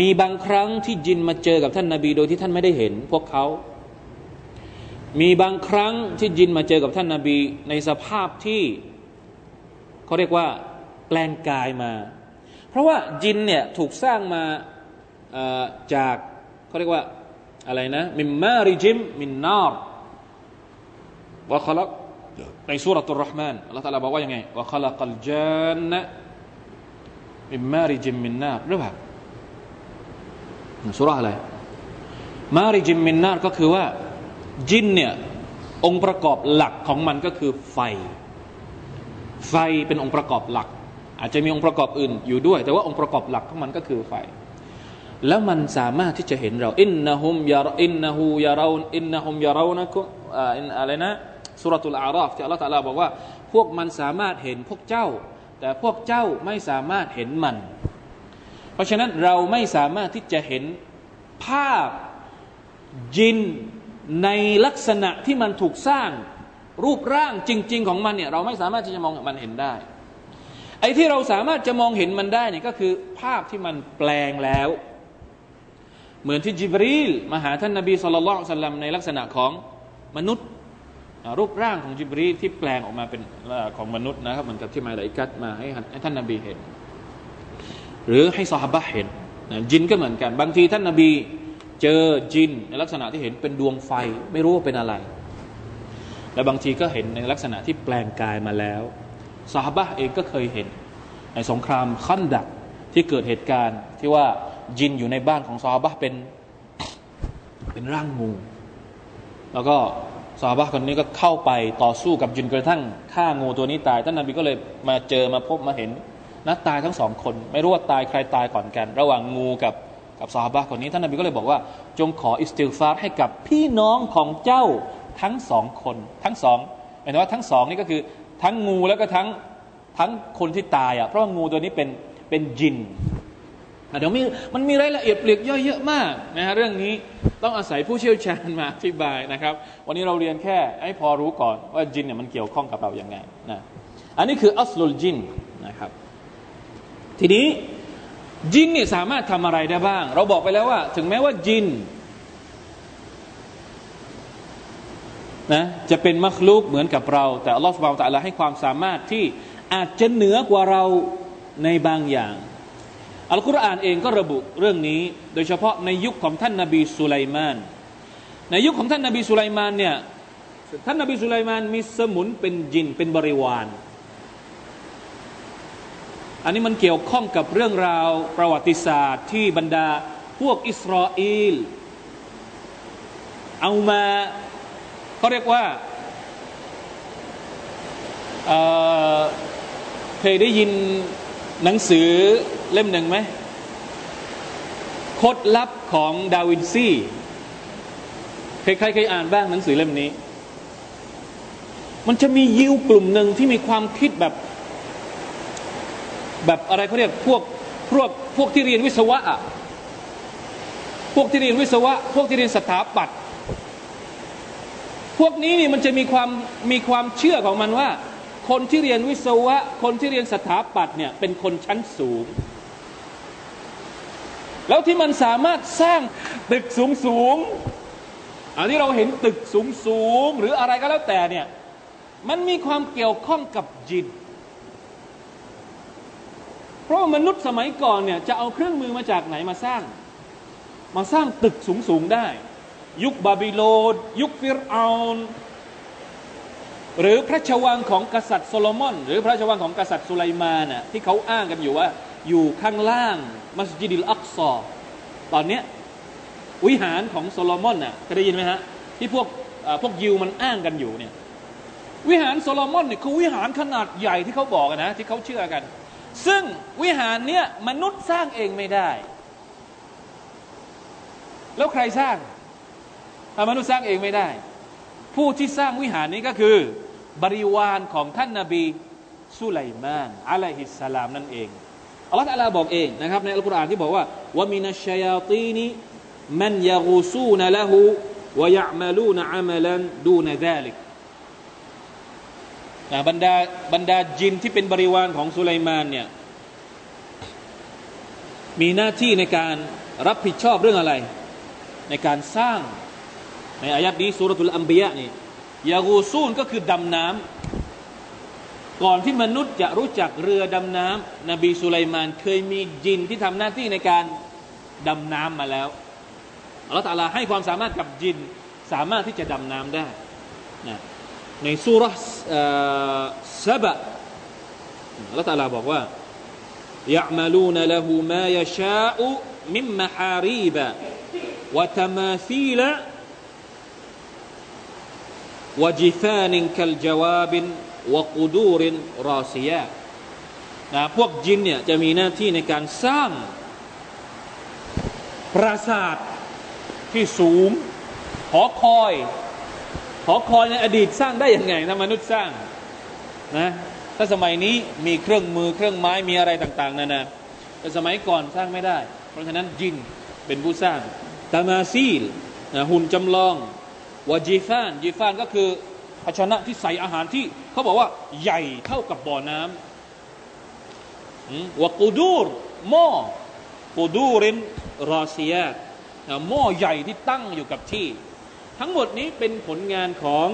มีบางครั้งที่จินมาเจอกับท่านนบีโดยที่ท่านไม่ได้เห็น พวกเขามีบางครั้งที่จินมาเจอกับท่านนบีในสภาพที่เขาเรียกว่าแปลงกายมา เพราะว่าจินเนี่ยถูกสร้างมาจากเขาเรียกว่าอะไรนะมิมมาริจิมมินนาร์วะขลัก ในสุรตุลรห์มานอัลลอฮฺตะลาบอกว่ายังไงวะขลักัลจานนะมิมาริจิมมินนารหรือเปล่าสุรอะไร มาริจิมมินนารก็คือว่า จินเนี่ย องค์ประกอบหลักของมันก็คือไฟ ไฟเป็นองค์ประกอบหลัก อาจจะมีองค์ประกอบอื่นอยู่ด้วย แต่ว่าองค์ประกอบหลักของมันก็คือไฟ แล้วมันสามารถที่จะเห็นเรา إنهم ي إنه يرا إنهم يرانكم إن อะไรนะ سورة الأعراف ที่อัลลอฮฺ تعالى บอกว่า พวกมันสามารถเห็นพวกเจ้า แต่พวกเจ้าไม่สามารถเห็นมัน เพราะฉะนั้นเราไม่สามารถที่จะเห็นภาพจินในลักษณะที่มันถูกสร้างรูปร่างจริง ๆ ของมันเนี่ยเราไม่สามารถที่จะมองมันเห็นได้ ไอ้ที่เราสามารถจะมองเห็นมันได้เนี่ยก็คือ ภาพที่มันแปลงแล้ว เหมือนที่จิบรีลมาหาท่านนบีสุลต่านในลักษณะของมนุษย์ รูปร่างของจิบรีที่แปลงออกมาเป็นของมนุษย์นะครับเหมือนกับที่มาลาอิกัดมาให้ท่านนบีเห็น หรือให้ซอฮาบะเห็นจินก็เหมือนกัน บางทีท่านนบีเจอจินในลักษณะที่เห็นเป็นดวงไฟ ไม่รู้ว่าเป็นอะไร และบางทีก็เห็นในลักษณะที่แปลงกายมาแล้วซอฮาบะเองก็เคยเห็น ในสงครามขั้นดักที่เกิดเหตุการณ์ที่ว่าจินอยู่ในบ้านของซาบะเป็นเป็นร่างงูแล้วก็ ซาบะคนนี้ก็เข้าไปต่อสู้กับจินกระทั่งฆ่างูตัวนี้ตายท่านนบีก็เลยมาเจอมาพบมาเห็นนัดตายทั้งสองคน ไม่รู้ว่าตายใครตายก่อนกัน ระหว่างงูกับกับซาบะคนนี้ท่านนบีก็เลยบอกว่า จงขออิสติลฟาร์ให้กับพี่น้องของเจ้าทั้งสองคนทั้งสองหมายถึงว่าทั้งสองนี่ก็คือทั้งงูแล้วก็ทั้งทั้งคนที่ตายอะเพราะว่างูตัวนี้เป็นเป็นจิน เดี๋ยวมีมันมีรายละเอียดเปลียกย่อยเยอะมากนะฮะเรื่องนี้ต้องอาศัยผู้เชี่ยวชาญมาอธิบายนะครับ วันนี้เราเรียนแค่ให้พอรู้ก่อนว่าจินเนี่ยมันเกี่ยวข้องกับเราอย่างไงนะอันนี้คืออัสลุลจินนะครับ ทีนี้จินเนี่ยสามารถทำอะไรได้บ้าง เราบอกไปแล้วว่า ถึงแม้ว่าจินนะจะเป็นมัคลุกเหมือนกับเรา แต่อัลลอฮฺสุบไบร์ตะลาให้ความสามารถที่อาจจะเหนือกว่าเราในบางอย่าง อัลกุรอานเองก็ระบุเรื่องนี้ โดยเฉพาะในยุคของท่านนาบีสุไลมาน ในยุคของท่านนาบีสุไลมานเนี่ยท่านนาบีสุไลมานมีสมุนเป็นจินเป็นบริวาร อันนี้มันเกี่ยวข้องกับเรื่องราวประวัติศาสตร์ที่บรรดาพวกอิสราเอลเอามาเขาเรียกว่าเเคยได้ยิน หนังสือเล่มหนึ่งไหมคดลับของดาวินซีใครๆเคยอ่านบ้างหนังสือเล่มนี้ มันจะมียิวกลุ่มหนึ่งที่มีความคิดแบบ แบบอะไรเขาเรียกพวกพวกพวกที่เรียนวิศวะอะพวกที่เรียนวิศวะ พวกที่เรียนสถาปัตย์พวกนี้นี่มันจะมีความมีความเชื่อของมันว่า คนที่เรียนวิศวะ คนที่เรียนสถาปัตย์เนี่ยเป็นคนชั้นสูง แล้วที่มันสามารถสร้างตึกสูงสูงอันที่เราเห็นตึกสูงสูงหรืออะไรก็แล้วแต่เนี่ยมันมีความเกี่ยวข้องกับจิต เพราะมนุษย์สมัยก่อนเนี่ยจะเอาเครื่องมือมาจากไหนมาสร้าง มาสร้างตึกสูงสูงได้ ยุคบาบิโลนยุคฟิรเอาน หรือพระราชวังของกษัตริย์โซโลมอน หรือพระราชวังของกษัตริย์สุไลมานน่ะที่เขาอ้างกันอยู่ว่า อยู่ข้างล่างมัสยิดิลอักซอตอนเนี้ยวิหารของโซโลมอนน่ะเคยได้ยินไหมฮะที่พวกพวกยิวมันอ้างกันอยู่เนี่ยวิหารโซโลมอนเนี่ยคือวิหารขนาดใหญ่ที่เขาบอกนะที่เขาเชื่อกัน ซึ่งวิหารเนี้ยมนุษย์สร้างเองไม่ได้ แล้วใครสร้างถ้ามนุษย์สร้างเองไม่ได้ ผู้ที่สร้างวิหารนี้ก็คือ บริวารของท่านนาบีสุไลมานอะลัยฮิสสลามนั่นเองอัลลอฮฺตะลาบอกเองนะครับในอัลกุรอานที่บอกว่าว่ามินัชยาตีนีมันยากูซูนละหูวยะมาลูนอามลันดูนดาลิกบรรดาบรรดาจินที่เป็นบริวารของสุไลมานเนี่ยมีหน้าที่ในการรับผิดชอบเรื่องอะไร ในการสร้างในอายัดนี้สุรทุลอัมบียะนี่ ยากูซูนก็คือดำน้ำก่อนที่มนุษย์จะรู้จักเรือดำน้ำนบีสุไลมานเคยมีจินที่ทำหน้าที่ในการดำน้ำมาแล้วอัลลอฮฺตาลาให้ความสามารถกับจินสามารถที่จะดำน้ำได้นะในสุรษะบะอัลลอฮฺตาลาบอกว่า يعملون له ما يشاء من محاريب وتماثيل วจิฟานินคัลจาวาบินวกูดูรินรอซียะนะพวกจินเนี่ยจะมีหน้าที่ในการสร้าง ปราสาทที่สูง หอคอย หอคอยในอดีตสร้างได้ยังไงถ้ามนุษย์สร้างนะถ้าสมัยนี้มีเครื่องมือเครื่องไม้มีอะไรต่าง ๆนั่นนะแต่สมัยก่อนสร้างไม่ได้ เพราะฉะนั้นจินเป็นผู้สร้างตามาซีลนะหุ่นจำลอง วาจีฟานจีฟานก็คือภาชนะที่ใส่อาหารที่เขาบอกว่าใหญ่เท่ากับบ่อน้ำวกูดูรหม้อกูดูรินรอเซียหม้อใหญ่ที่ตั้งอยู่กับที่ ทั้งหมดนี้เป็นผลงานของ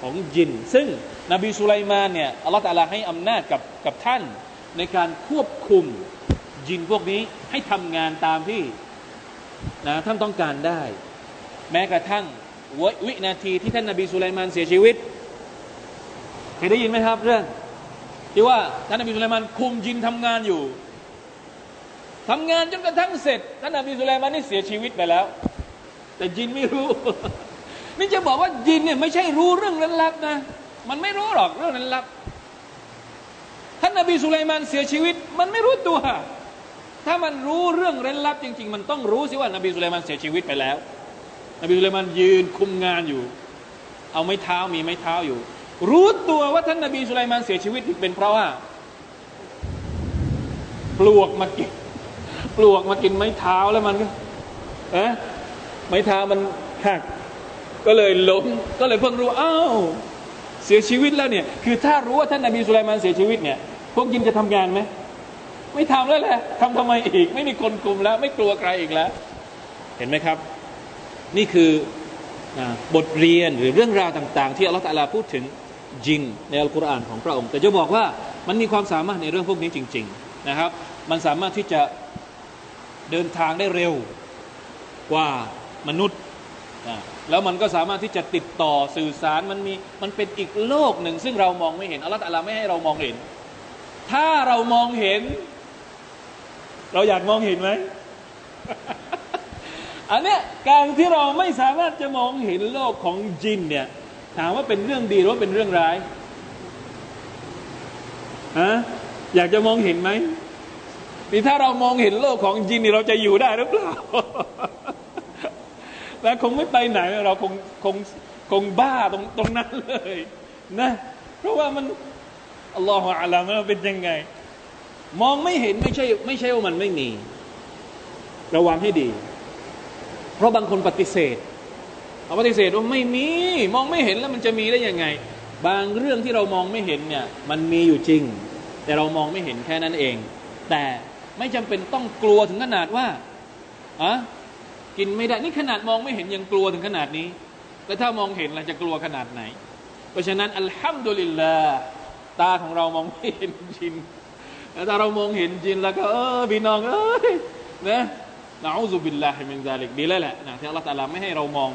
ของยิน ซึ่งนบีสุไลมานเนี่ยอัลลอฮฺตะลาให้อำนาจกับกับท่าน ในการควบคุมยินพวกนี้ให้ทำงานตามที่นะท่านต้องการได้ แม้กระทั่ง วินาทีที่ท่านนบีสุไลมานเสียชีวิตเคยได้ยินไหมครับ เรื่องที่ว่าท่านนบีสุไลมานคุมยินทำงานอยู่ทำงานจนกระทั่งเสร็จท่านนบีสุไลมานนี่เสียชีวิตไปแล้ว แต่ยินไม่รู้ นี่จะบอกว่ายินเนี่ยไม่ใช่รู้เรื่องลึกลับนะ มันไม่รู้หรอกเรื่องลึกลับ ท่านนบีสุไลมานเสียชีวิต มันไม่รู้ตัว ถ้ามันรู้เรื่องเร้นลับ จริง ๆ มันต้องรู้สิว่านบีสุไลมานเสียชีวิตไปแล้ว นบีสุลัยมันยืนคุมงานอยู่ เอาไม้เท้ามีไม้เท้าอยู่ รู้ตัวว่าท่านนบีสุลัยมันเสียชีวิตเป็นเพราะว่า ปลวกมากินปลวกมากินไม้เท้าแล้วมันก็เอ๊ะไม้เท้ามันหักก็เลยล้มก็เลยเพิ่งรู้อ้าวเสียชีวิตแล้วเนี่ย คือถ้ารู้ว่าท่านนบีสุลมันเสียชีวิตเนี่ย พวกยินจะทำงานไหมไม่ทำแล้วแหละทำทำไมอีก ไม่มีคนกลุ่มแล้ว ไม่กลัวใครอีกแล้ว เห็นไหมครับ นี่คือบทเรียนหรือเรื่องราวต่าง ๆ ที่อัลลอฮฺตะลาพูดถึงจินในอัลกุรอานของพระองค์ แต่จะบอกว่ามันมีความสามารถในเรื่องพวกนี้จริง ๆนะครับ มันสามารถที่จะเดินทางได้เร็วกว่ามนุษย์แล้วมันก็สามารถที่จะติดต่อสื่อสารมันมีมันเป็นอีกโลกหนึ่ง ซึ่งเรามองไม่เห็นอัลลอฮฺตะลาไม่ให้เรามองเห็น ถ้าเรามองเห็น เราอยากมองเห็นไหม อันเนี้ยการที่เราไม่สามารถจะมองเห็นโลกของจินเนี่ยถามว่าเป็นเรื่องดีหรือว่าเป็นเรื่องร้ายฮะอยากจะมองเห็นไหมนี่ถ้าเรามองเห็นโลกของจินนี่เราจะอยู่ได้หรือเปล่าแล้วคงไม่ไปไหนเราคงคงคงบ้าตรงตรงนั้นเลยนะ เพราะว่ามันอัลลอฮฺอัลลอฮฺมันเป็นยังไง มองไม่เห็นไม่ใช่ไม่ใช่ว่ามันไม่มี ระวังให้ดี ราะบางคนปฏิเสธเอาปฏิเสธว่าไม่มีมองไม่เห็นแล้วมันจะมีได้ยังไง บางเรื่องที่เรามองไม่เห็นเนี่ยมันมีอยู่จริง แต่เรามองไม่เห็นแค่นั้นเอง แต่ไม่จำเป็นต้องกลัวถึงขนาดว่าอะกินไม่ได้นี่ขนาดมองไม่เห็นยังกลัวถึงขนาดนี้ แล้วถ้ามองเห็นเราจะกลัวขนาดไหน เพราะฉะนั้นอัลฮัมดุลิลลาตาของเรามองไม่เห็นจินแต่ถ้าเรามองเห็นจินแล้วก็เออพี่น้องเอ้ยนะ นะอูซุบิลลาฮิมินซาลิกดีแล้วแหละนะที่อัลลอฮฺตาลาไม่ให้เรามอง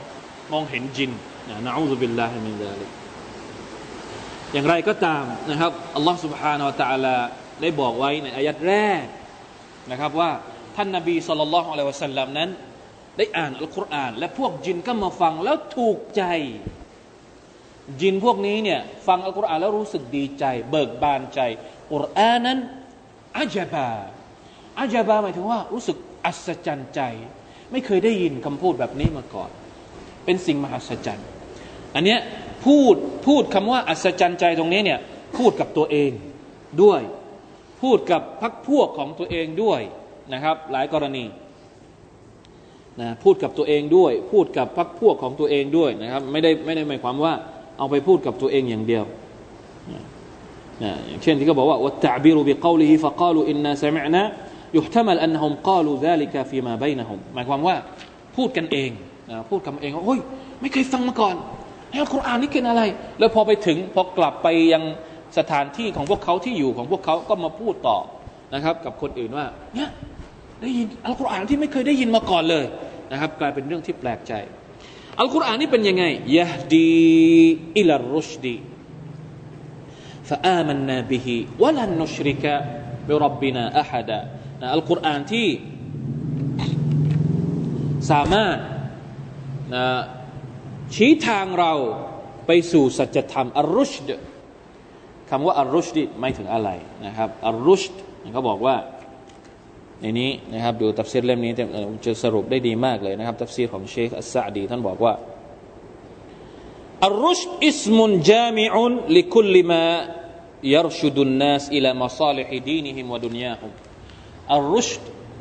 มองเห็นจินนะนะอูซุบิลลาฮิมินซาลิกอย่างไรก็ตามนะครับอัลลอฮฺ سبحانه และ تعالى ได้บอกไว้ในอายัดแรกนะครับว่าท่านนบีสุลต่านละฮ์อะลัยวะสัลลัมนั้นได้อ่านอัลกุรอานและพวกจินก็มาฟังแล้วถูกใจ จินพวกนี้เนี่ยฟังอัลกุรอานแล้วรู้สึกดีใจ เบิกบานใจกุรอานนั้นอาจบาอาจบาหมายถึงว่ารู้สึก อัศจรรย์ใจ ไม่เคยได้ยินคำพูดแบบนี้มาก่อน เป็นสิ่งมหัศจรรย์ อันเนี้ยพูดพูดคำว่าอัศจรรย์ใจตรงนี้เนี่ยพูดกับตัวเองด้วย พูดกับพักพวกของตัวเองด้วยนะครับ หลายกรณีนะพูดกับตัวเองด้วย พูดกับพรรคพวกของตัวเองด้วยนะครับ ไม่ได้ไม่ได้หมายความว่าเอาไปพูดกับตัวเองอย่างเดียวนะอย่างเช่นที่เขาบอกว่าوالتعبير بقوله فقالوا إنا سمعنا يحتمل أنهم قالوا ذلك فيما بينهم หมายความว่าพูดกันเองพูดกันเองว่าโอ้ยไม่เคยฟังมาก่อนแล้วกุรอานนี่เป็นอะไร แล้วพอไปถึงพอกลับไปยังสถานที่ของพวกเขาที่อยู่ของพวกเขาก็มาพูดต่อนะครับ กับคนอื่นว่าเนี่ยได้ยินอัลกุรอานที่ไม่เคยได้ยินมาก่อนเลยนะครับ กลายเป็นเรื่องที่แปลกใจ อัลกุรอานนี่เป็นยังไงยะดีอิลารุชดีฟะอามันนาบิฮิวะลันนุชริกะบิรับบินาอะฮดะ อัลกุรอานที่สามารถชี้ทางเราไปสู่สัจธรรมอัลรุชดคำว่าอัลรุชดีไม่ถึงอะไรนะครับอัลรุชดเขาบอกว่าในนี้นะครับดูตัฟซีรเล่มนี้จะสรุปได้ดีมากเลยนะครับตัฟซีรของเชคอัสซาดีท่านบอกว่าالرشد اسم جامع لكل ما يرشد الناس إلى مصالح دينهم ودنياهم الرشد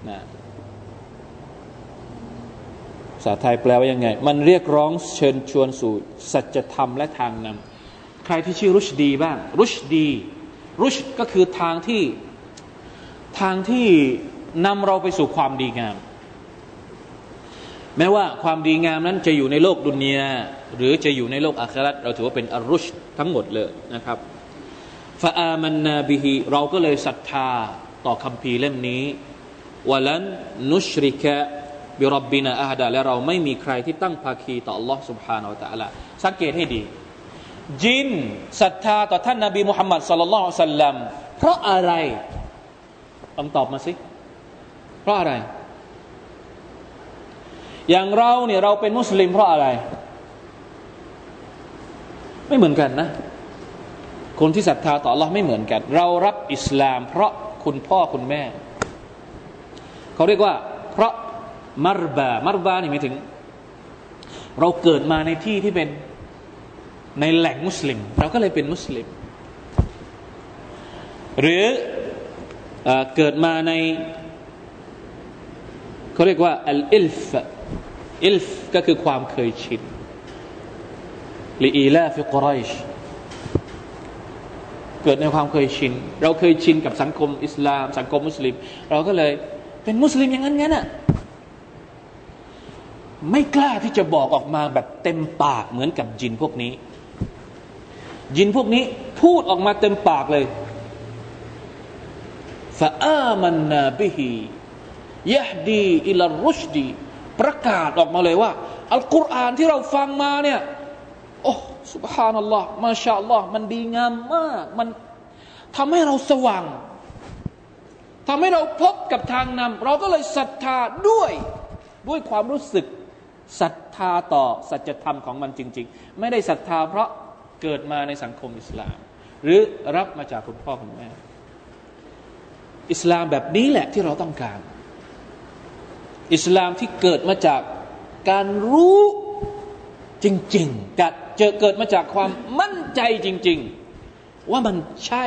นะภาษาไทยแปลว่ายังไง มันเรียกร้องเชิญชวนสู่สัจธรรมและทางนำใครที่ชื่อรุชดีบ้าง รุชดี รุชก็คือทางที่ทางที่นำเราไปสู่ความดีงาม แม้ว่าความดีงามนั้นจะอยู่ในโลกดุนยาหรือจะอยู่ในโลกอาคราตเราถือว่าเป็นอรุชทั้งหมดเลยนะครับฟาอามันนาบิฮิเราก็เลยศรัทธา ต่อคำพีเล่มนี้วะลันนุชริกะบิรับบินาอาดาและเราไม่มีใครที่ตั้งภาคีต่อ Allah سبحانه และ تعالى สังเกตให้ดี จินศรัทธาต่อท่านนาบีมุฮัมมัดสัลลัลลอฮุซัลลัมเพราะอะไรลองตอบมาสิเพราะอะไร อย่างเราเนี่ยเราเป็นมุสลิมเพราะอะไร ไม่เหมือนกันนะ คนที่ศรัทธาต่อ Allah ไม่เหมือนกัน เรารับอิสลาม เพราะ คุณพ่อคุณแม่ เขาเรียกว่า เพราะمربى مربى นี่หมายถึง เราเกิดมาในที่ที่เป็นในแหล่งมุสลิม เราก็เลยเป็นมุสลิม หรือเอเกิดมาในเขาเรียกว่าالإلف إلف ก็คือความเคยชิน لإيلاف قريش เกิดในความเคยชิน เราเคยชินกับสังคมอิสลาม สังคมมุสลิม เราก็เลยเป็นมุสลิมอย่างนั้นงั้นอะไม่กล้าที่จะบอกออกมาแบบเต็มปากเหมือนกับจินพวกนี้จินพวกนี้พูดออกมาเต็มปากเลยฟาอามันนาบิฮียะดีอิลรุชดี ประกาศออกมาเลยว่า อัลกุรอานที่เราฟังมาเนี่ย โอ้ สุบฮานัลลอฮ์มาชาอัลลอฮ์มันดีงามมาก มันทำให้เราสว่างทำให้เราพบกับทางนำเราก็เลยศรัทธาด้วยด้วยความรู้สึกศรัทธาต่อสัจธรรมของมันจริง ๆ ไม่ได้ศรัทธาเพราะเกิดมาในสังคมอิสลาม หรือรับมาจากคุณพ่อคุณแม่ อิสลามแบบนี้แหละที่เราต้องการ อิสลามที่เกิดมาจากการรู้ จริงๆกัดเจอเกิดมาจากความมั่นใจจริง ๆ ว่ามันใช่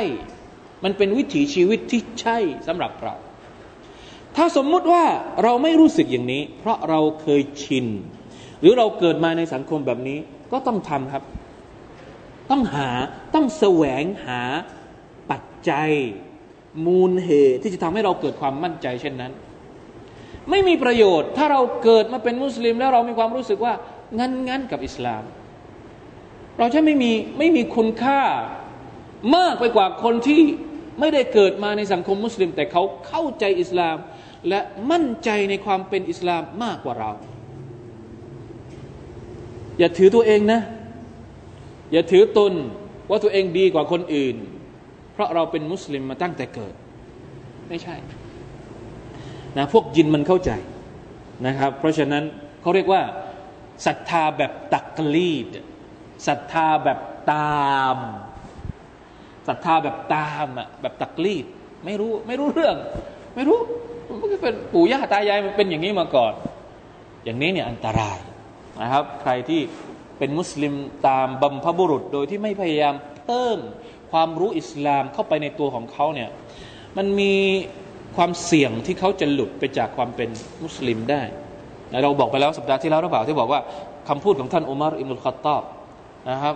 มันเป็นวิถีชีวิตที่ใช่สำหรับเรา ถ้าสมมุติว่าเราไม่รู้สึกอย่างนี้ เพราะเราเคยชิน หรือเราเกิดมาในสังคมแบบนี้ก็ต้องทำครับ ต้องหาต้องแสวงหาปัจจัย มูลเหตุที่จะทำให้เราเกิดความมั่นใจเช่นนั้น ไม่มีประโยชน์ ถ้าเราเกิดมาเป็นมุสลิมแล้วเรามีความรู้สึกว่า งั้นงั้นกับอิสลาม เราจะไม่มีไม่มีคุณค่ามากไปกว่าคนที่ไม่ได้เกิดมาในสังคมมุสลิม แต่เขาเข้าใจอิสลาม และมั่นใจในความเป็นอิสลามมากกว่าเรา อย่าถือตัวเองนะ อย่าถือตนว่าตัวเองดีกว่าคนอื่น เพราะเราเป็นมุสลิมมาตั้งแต่เกิด ไม่ใช่นะพวกยินมันเข้าใจนะครับ เพราะฉะนั้นเขาเรียกว่า ศรัทธาแบบตักลีดศรัทธาแบบตามศรัทธาแบบตามอะแบบตักลีดไม่รู้ไม่รู้เรื่อง ไม่รู้มันก็เป็นปู่ย่าตายายมันเป็นอย่างนี้มาก่อน อย่างนี้เนี่ยอันตรายนะครับ ใครที่เป็นมุสลิมตามบัมพบุรุษ โดยที่ไม่พยายามเพิ่มความรู้อิสลามเข้าไปในตัวของเขาเนี่ยมันมีความเสี่ยงที่เขาจะหลุดไปจากความเป็นมุสลิมได้ เราบอกไปแล้วสัปดาห์ที่แล้วหรือเปล่าที่บอกว่าคำพูดของท่านอุมารอิมุลคอตตอบนะครับ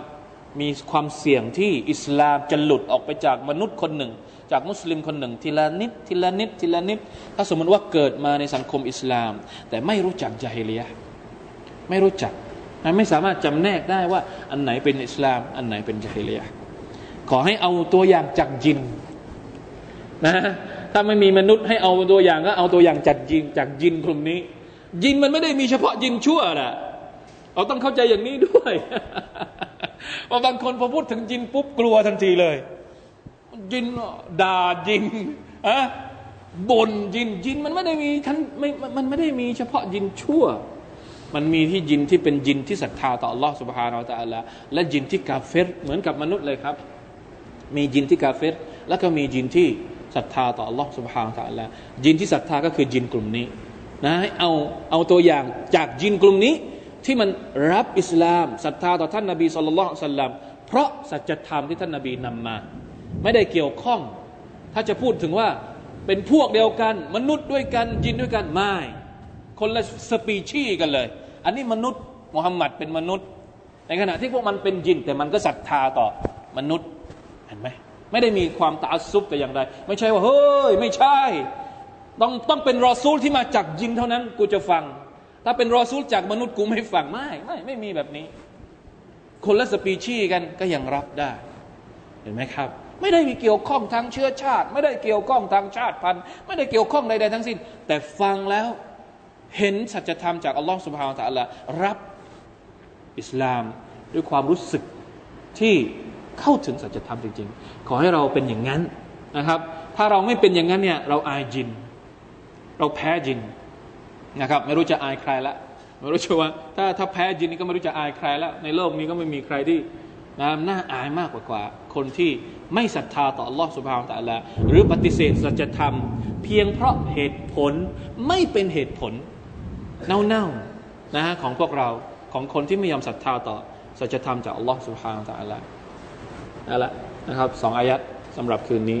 มีความเสี่ยงที่อิสลามจะหลุดออกไปจากมนุษย์คนหนึ่ง จากมุสลิมคนหนึ่ง ทีละนิดทีละนิดทีละนิด ถ้าสมมติว่าเกิดมาในสังคมอิสลาม แต่ไม่รู้จักจาฮิเลียไม่รู้จักไม่สามารถจำแนกได้ว่าอันไหนเป็นอิสลาม อันไหนเป็นจาฮิเลียขอให้เอาตัวอย่างจากจินนะถ้าไม่มีมนุษย์ให้เอาตัวอย่างก็เอาตัวอย่างจากจินจากจินกลุ่มนี้ จินมันไม่ได้มีเฉพาะจินชั่วนะเราต้องเข้าใจอย่างนี้ด้วยเพราะบางคนพอพูดถึงจินปุ๊บกลัวทันทีเลยจินด่าจินอะบ่นจินจินมันไม่ได้มีท่านไม่มันไม่ได้มีเฉพาะจินชั่ว มันมีที่จินที่เป็นจินที่ศรัทธาต่อ Allah سبحانه และ تعالى และจินที่กาเฟรเหมือนกับมนุษย์เลยครับ มีจินที่กาเฟรแล้วก็มีจินที่ศรัทธาต่อ Allah سبحانه และ تعالى จินที่ศรัทธาก็คือจินกลุ่มนี้ นะเอาเอาตัวอย่างจากจินกลุ่มนี้ ที่มันรับอิสลามศรัทธาต่อท่านนบีสุลต่านสัลลัมเพราะสัจธรรมที่ท่านนบีนำมา ไม่ได้เกี่ยวข้อง ถ้าจะพูดถึงว่าเป็นพวกเดียวกัน มนุษย์ด้วยกันยินด้วยกันไม่คนละสปีชีกันเลย อันนี้มนุษย์มุฮัมมัดเป็นมนุษย์ ในขณะที่พวกมันเป็นยิน แต่มันก็ศรัทธาต่อมนุษย์เห็นไหมไม่ได้มีความตาซุบแต่อย่างใดไม่ใช่ว่าเฮ้ย ไม่ใช่ ต้องต้องเป็นรอซูลที่มาจากยินเท่านั้น กูจะฟัง ถ้าเป็นรอซูลจากมนุษย์กูไม่ฟังไม่ไม่ไม่มีแบบนี้ คนละสปีชีกันก็ยังรับได้ เห็นไหมครับ ไม่ได้มีเกี่ยวข้องทางเชื้อชาติ ไม่ได้เกี่ยวข้องทางชาติพันธุ์ไม่ได้เกี่ยวข้องใดๆทั้งสิ้น แต่ฟังแล้วเห็นสัจธรรมจากอัลลอฮฺสุบฮานตะอัลลรับอิสลามด้วยความรู้สึกที่เข้าถึงสัจธรรมจริง ๆ ขอให้เราเป็นอย่างนั้นนะครับ ถ้าเราไม่เป็นอย่างนั้นเนี่ยเราอายจิน เราแพ้จินนะครับ ไม่รู้จะอายใครละไม่รู้จะว่า ถ้าถ้าแพ้จินนี่ก็ไม่รู้จะอายใครละในโลกนี้ก็ไม่มีใครที่นะน่าอายมากกว่าวาคนที่ไม่ศรัทธาต่อลอสุภา u b h a n a h u หรือปฏิเสธสัจธรรม เพียงเพราะเหตุผลไม่เป็นเหตุผล เน่าๆนะฮะของพวกเราของคนที่ไม่ยอมศรัทธาต่อสัจธรรมจากลอสุภานะตะอัลลนั่นแหละนะครับสองอายัดสำหรับคืนนี้